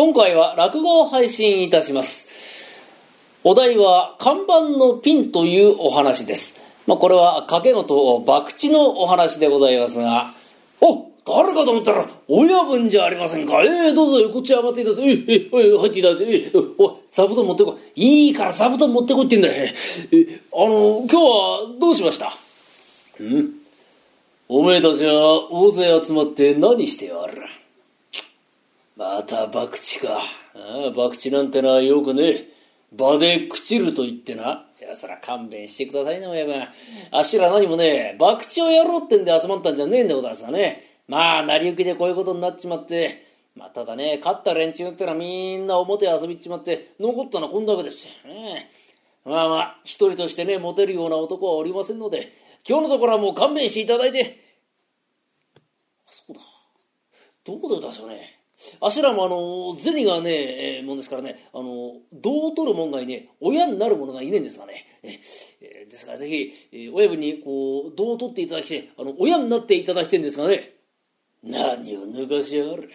今回は落語を配信いたします。お題は、看板のピンというお話です。まあ、これは、掛けのと博打のお話でございますが、お誰かと思ったら、親分じゃありませんか。ええどうぞ、こっち上がっていただいて、ええええ入っていただいて、ええおい、座布団持ってこい。いいから座布団持ってこいってんだよ。えあの、今日はどうしました？うんおめえたちは大勢集まって何してやがる？また博打か。ああ、博打なんてのはよくね、場で朽ちると言ってな。いや、そら勘弁してくださいね、親分。あっしら何もね、博打をやろうってんで集まったんじゃねえんでございますがね。まあ、成り行きでこういうことになっちまって、まあ、ただね、勝った連中ってのはみんな表遊びっちまって、残ったのはこんだけですよね。まあまあ、一人としてね、モテるような男はおりませんので、今日のところはもう勘弁していただいて、あそうだ。どこで出しょうね。あしらもあの、銭がね、えーもんですからね、あの、銅を取る門外ね、親になる者がいねえんですがね。えーですからぜひ、えー親分にこう、銅を取っていただきて、あの、親になっていただきてんですがね。何を抜かしやがる。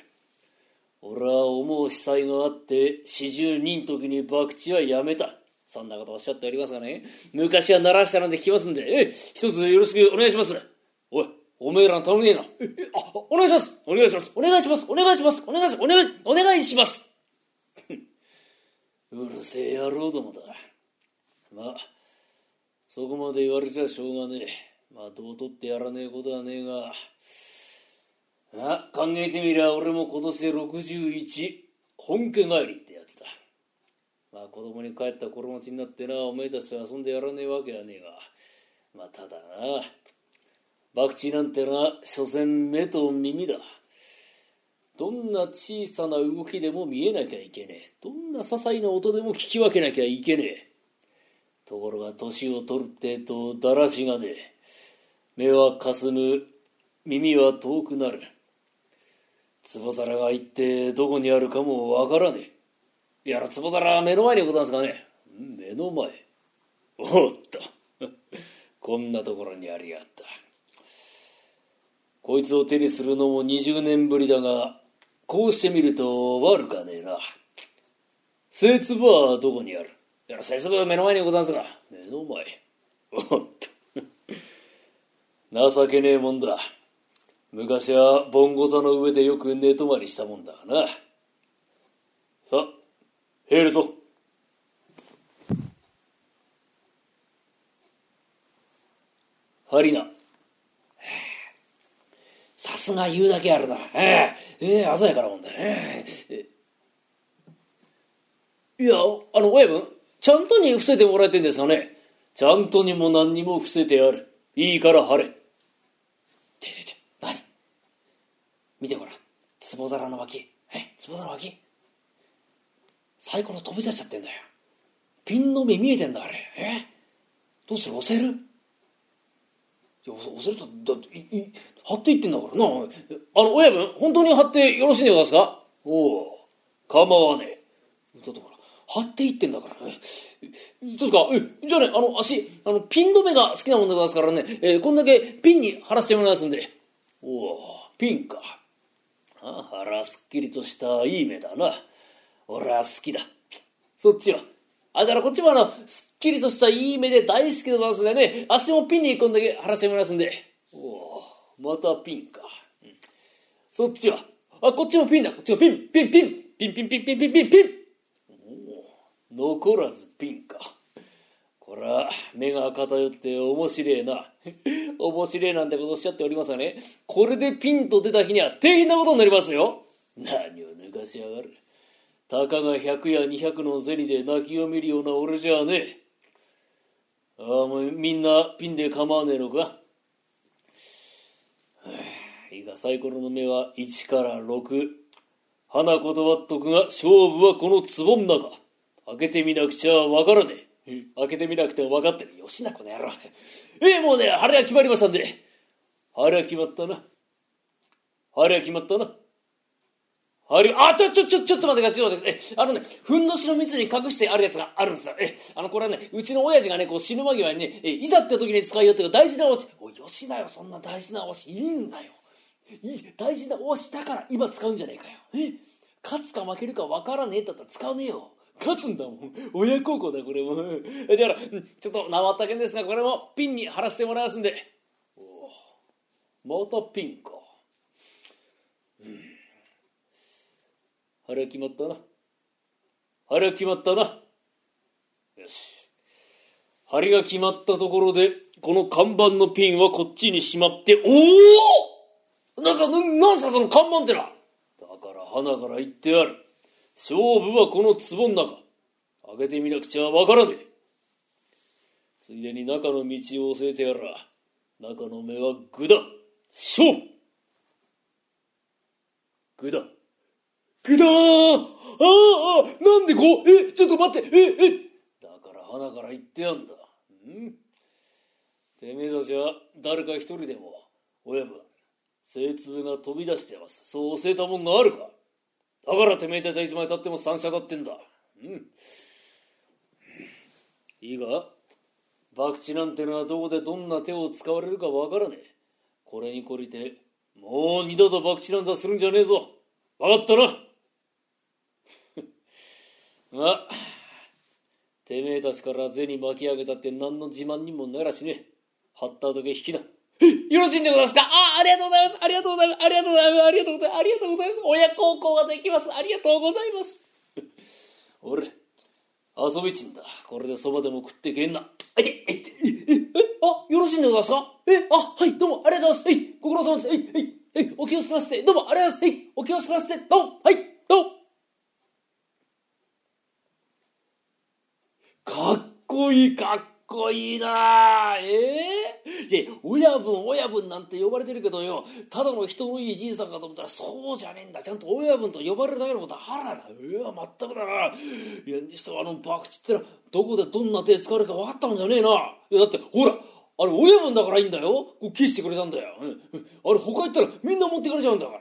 俺は思う司祭があって、四十人時に博打はやめた。そんなことおっしゃっておりますがね、昔は鳴らしたなんて聞きますんで、ええ一つよろしくお願いします。おめえら頼めねえな。ええあ、お願いします。お願いします。お願いします。お願いします。お願いします。お願い、お願いします。うるせえ野郎どもだ。まあ、そこまで言われちゃしょうがねえ。まあ、どう取ってやらねえことはねえが、あ考えてみりゃ俺も今年で61本家帰りってやつだまあ子供に帰った頃持ちになってなおめえたちと遊んでやらねえわけはねえがまあただな博打なんてな所詮目と耳だ。どんな小さな動きでも見えなきゃいけねえ。どんな些細な音でも聞き分けなきゃいけねえ。ところが年を取るってとだらしがねえ。目はかすむ耳は遠くなる。壺皿が一体どこにあるかもわからねえ。いや壺皿は目の前にございますかね。目の前。おっと。こんなところにありやがった。こいつを手にするのも20年ぶりだがこうしてみると悪かねえな。聖壺はどこにある？いやは目の前にございますが目の前？おっと。情けねえもんだ。昔はボンゴ座の上でよく寝泊まりしたもんだがな。さあ入るぞ。張りなさすが言うだけあるな。ええ。ええ鮮やかなもんだ。ええ。いやあの親分ちゃんとに伏せてもらえてんですかね。ちゃんとにも何にも伏せてやる。いいから晴れ。ててて何？見てごらん。壺皿の脇。え壺皿の脇。サイコロ飛び出しちゃってんだよ。ピンの目見えてんだあれ。え。どうする？押せる？いや押せ押せるとだっていい貼っていってんだからな。あの親分本当に貼ってよろしいんでございますか？おお構わねえ。だってほら貼っていってんだからね。どうですか？えじゃあねあの足あのピン止めが好きなもんでございますからね、えーこんだけピンに貼らせてもらいますんで。おおピンか。あ腹すっきりとしたいい目だな。俺は好きだ。そっちは？あだからこっちもあのすっきりとしたいい目で大好きでますんでね足もピンにこんだけ貼らせてもらいますんで。おおまたピンか、うん。そっちは？あこっちもピンだ。こっちもピンピンピンピンピンピンピンピンピンピン。お残らずピンか。こら目が偏って面白えな。面白えなんてことおっしゃっておりますがねこれでピンと出た日には大変なことになりますよ。何を抜かしやがる。たかが100や200の銭で泣きを見るような俺じゃねえ。ああもうみんなピンで構わねえのか？いいかサイコロの目は1から6花断っとくが勝負はこの壺の中。開けてみなくちゃわからねえ。開けてみなくても分かってる。よしなこの野郎。ええもうね晴れは決まりましたんで。晴れは決まったな。晴れは決まったな。あれ、あ、ちょ、ちょ、ちょ、ちょっと待ってください。え、あのね、ふんどしの蜜に隠してあるやつがあるんですよ。え、あの、これはね、うちの親父がね、こう死ぬ間際にね、え、いざって時に使いよっていう大事なおし、おい、よしだよ、そんな大事なおし、いいんだよ。いい、大事なおしだから今使うんじゃねえかよ。え、勝つか負けるか分からねえだったら使わねえよ。勝つんだもん。親孝行だこれも。だからちょっと縄ったけんですがこれもピンに貼らせてもらいますんで。おまたピンかうん腹決まったな。腹決まったな。よし。針が決まったところでこの看板のピンはこっちにしまっておおなんかなんさその看板ってなだから花から言ってある。勝負はこの壺の中。開けてみなくちゃわからねえ。ついでに中の道を教えてやら中の目は具だ勝負。具だ具だああなんでこう？えちょっと待って。ええ。だから花から言ってやんだ。ん？てめえたちは誰か一人でも親分精通が飛び出してます。そう教えたもんがあるか？だからてめえたちはいつまでたっても三者だってんだ。うん？いいか？博打なんてのはどこでどんな手を使われるかわからねえ。これに懲りてもう二度と博打なんざするんじゃねえぞ。分かったな？まあてめえたちから銭巻き上げたって何の自慢にもならしねえ張った時引きなよろしいんでございますか？ああ、ありがとうございます。ありがとうございます。ありがとうございます。ありがとうございます。ありがとうございます。親孝行ができます。ありがとうございます。俺、遊びちんだ。これでそばでも食ってけんな。あいて、えいて、え、え、あ、よろしいんでございますか？え、あ、はい、どうもありがとうございます。えい、ご苦労様です。えい、えい、えい、お気をつけまして。どうもありがとうございます。えい、お気をつけまして。どうも、はい、どうも。かっこいい、かっこいいなええー、で、親分、親分なんて呼ばれてるけどよ、ただの人のいいじいさんかと思ったら、そうじゃねえんだ。ちゃんと親分と呼ばれるためのことあらな。いや、まったくだな。いや、にしてはあの、博打ってのは、どこでどんな手使われるか分かったもんじゃねえな。いや、だって、ほら、あれ、親分だからいいんだよ。こう、消してくれたんだよ。うん。あれ、他行ったらみんな持ってかれちゃうんだから。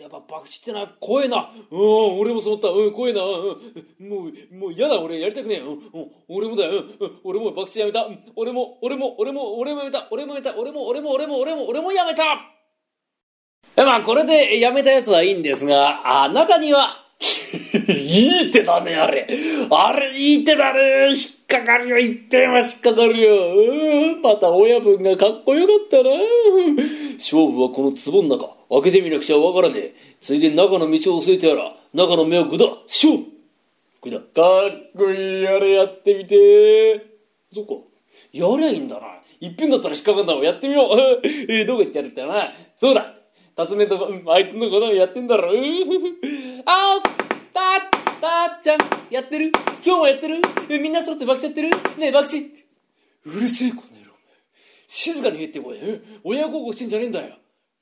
やっぱ博打ってのは怖えな。うん、俺もそう思った。うん、怖えな。うん、もう、もう嫌だ、俺やりたくねえ。うん、俺もだよ。うん、俺も博打やめた。俺も、俺も、俺も、俺もやめた。俺もやめた。俺も、俺も、俺も、俺も、俺もやめた。まあ、これでやめたやつはいいんですが、あ、中には、いい手だね、あれ。あれ、いい手だね。引っかかるよ、一点は引っかかるよ。うんまた親分がかっこよかったな。勝負はこの壺の中。開けてみなくちゃわからねえ。ついでに中の道を教えてやら。中の目は具だ。勝負具だ。かっこいい、やれやってみて。そっか。やりゃいいんだな。一分だったら引っかかんだもん。やってみよう。えー、どこ行ってやるってな。そうだ。辰巳と、うん、あいつのこともやってんだろ。あーた、たっちゃん、やってる今日もやってるえ、みんな揃って爆死やってるねえ、爆死。うるせえ、この野郎。静かに言ってこい。親孝行してんじゃねえんだよ。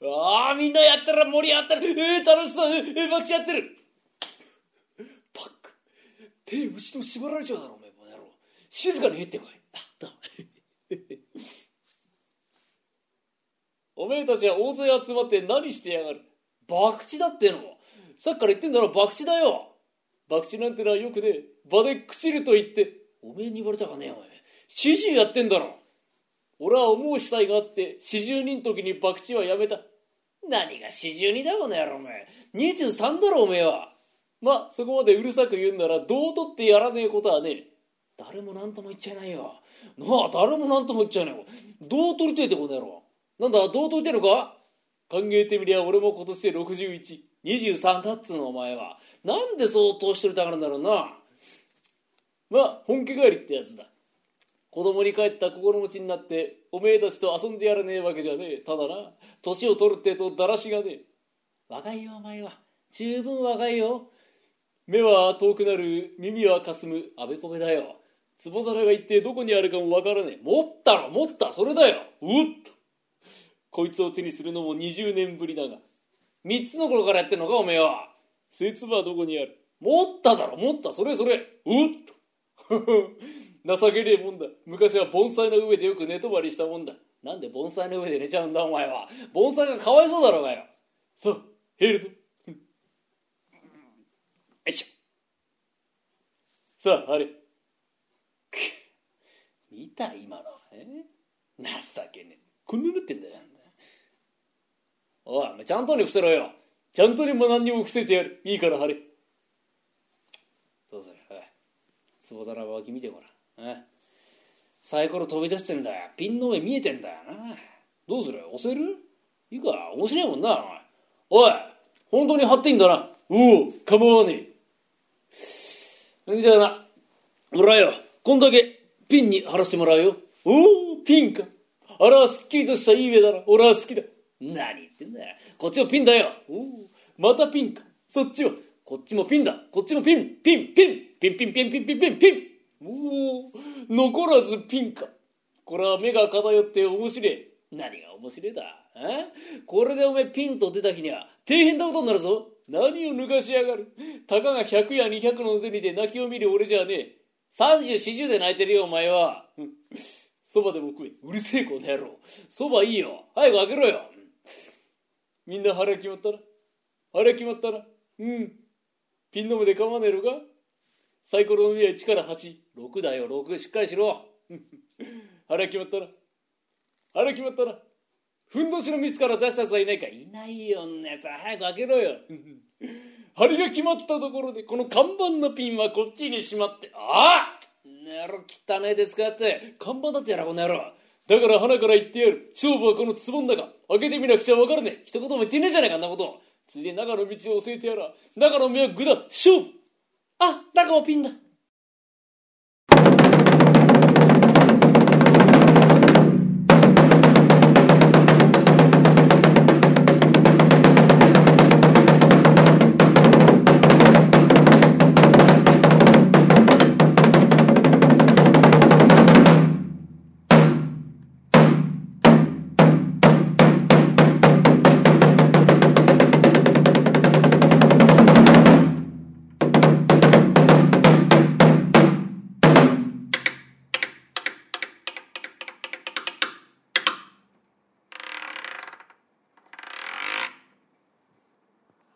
ああ、みんなやったら盛り上がってる。えー、楽しそう。えー、爆死やってる。パック。手、後ろ縛られちゃうだろ、お前、この野郎。静かに言ってこい。あ、どうおめえたちは大勢集まって何してやがる博打だってのさっきから言ってんだろ博打だよ博打なんてのはよくね場で朽ちると言っておめえに言われたかねえお前四十やってんだろ俺は思う司祭があって四十人時に博打はやめた何が四十二だこの野郎お前23だろおめえはまあそこまでうるさく言うんならどうとってやらねえことはねえ誰も何とも言っちゃいないよなあ誰も何とも言っちゃいないよどう取りてえってこの野郎なんだ、どう解いてるか？考えてみりゃ俺も今年で61。23だっつうのお前は。なんでそう年取りたがるんだろうな。まあ、本家帰りってやつだ。子供に帰った心持ちになって、おめえたちと遊んでやらねえわけじゃねえ。ただな、年を取るってとだらしがねえ。若いよ、お前は。十分若いよ。目は遠くなる、耳はかすむ、あべこべだよ。壺皿が一体どこにあるかもわからねえ。持ったろ、持った、それだよ。うっと。こいつを手にするのも20年ぶりだが。三つの頃からやってんのか、おめえは。節はどこにある持っただろ、持った、それそれ。うっと。情けねえもんだ。昔は盆栽の上でよく寝泊まりしたもんだ。なんで盆栽の上で寝ちゃうんだ、お前は。盆栽がかわいそうだろうがよ。さあ、入るぞ。よいしょ。さあ、あれ。見た今の。え？情けねえ。こんななってんだよ。おい、ちゃんとに伏せろよ。ちゃんとにも何にも伏せてやるいいから貼れどうする？坪田の脇見てごらんサイコロ飛び出してんだよ。ピンの上見えてんだよな。どうする？押せる？いいか。面白いもんなおい。おい本当に貼っていいんだな。おお構わねえ。じゃあなもらえよ。こんだけピンに貼らせてもらうよ。おおピンか。あらすっきりとしたいい目だな。俺は好きだ。何言ってんだよ。こっちもピンだよ。おおまたピンか。そっちはこっちもピンだ。こっちもピンピン。ピンピン。ピンピンピンピンピンピン。おお残らずピンか。これは目が偏って面白い。何が面白いだ？え？これでおめえピンと出た日には大変なことになるぞ。何を抜かしやがる。たかが100や200の銭で泣きを見る俺じゃねえ。3040で泣いてるよお前は。そばでも食え。うるせえこの野郎。そばいいよ。早く開けろよ。みんな腹決まったな。腹決まったな。うん。ピンの目で構わねえのか？サイコロの目は1から8 6だよ6しっかりしろ。腹決まったな。腹決まったな。ふんどしの蜜から出したやつはいないか。いないよんなやつは早く開けろよ。針が決まったところでこの看板のピンはこっちにしまって。ああ野郎汚えで使って。看板だってやらこの野郎。だから花から言ってやる。勝負はこのつぼんだが。開けてみなくちゃ分からねえ。一言も言ってねえじゃねえかあんなこと。ついで中の道を教えてやら。中の目は具だ勝負。あ中もピンだ。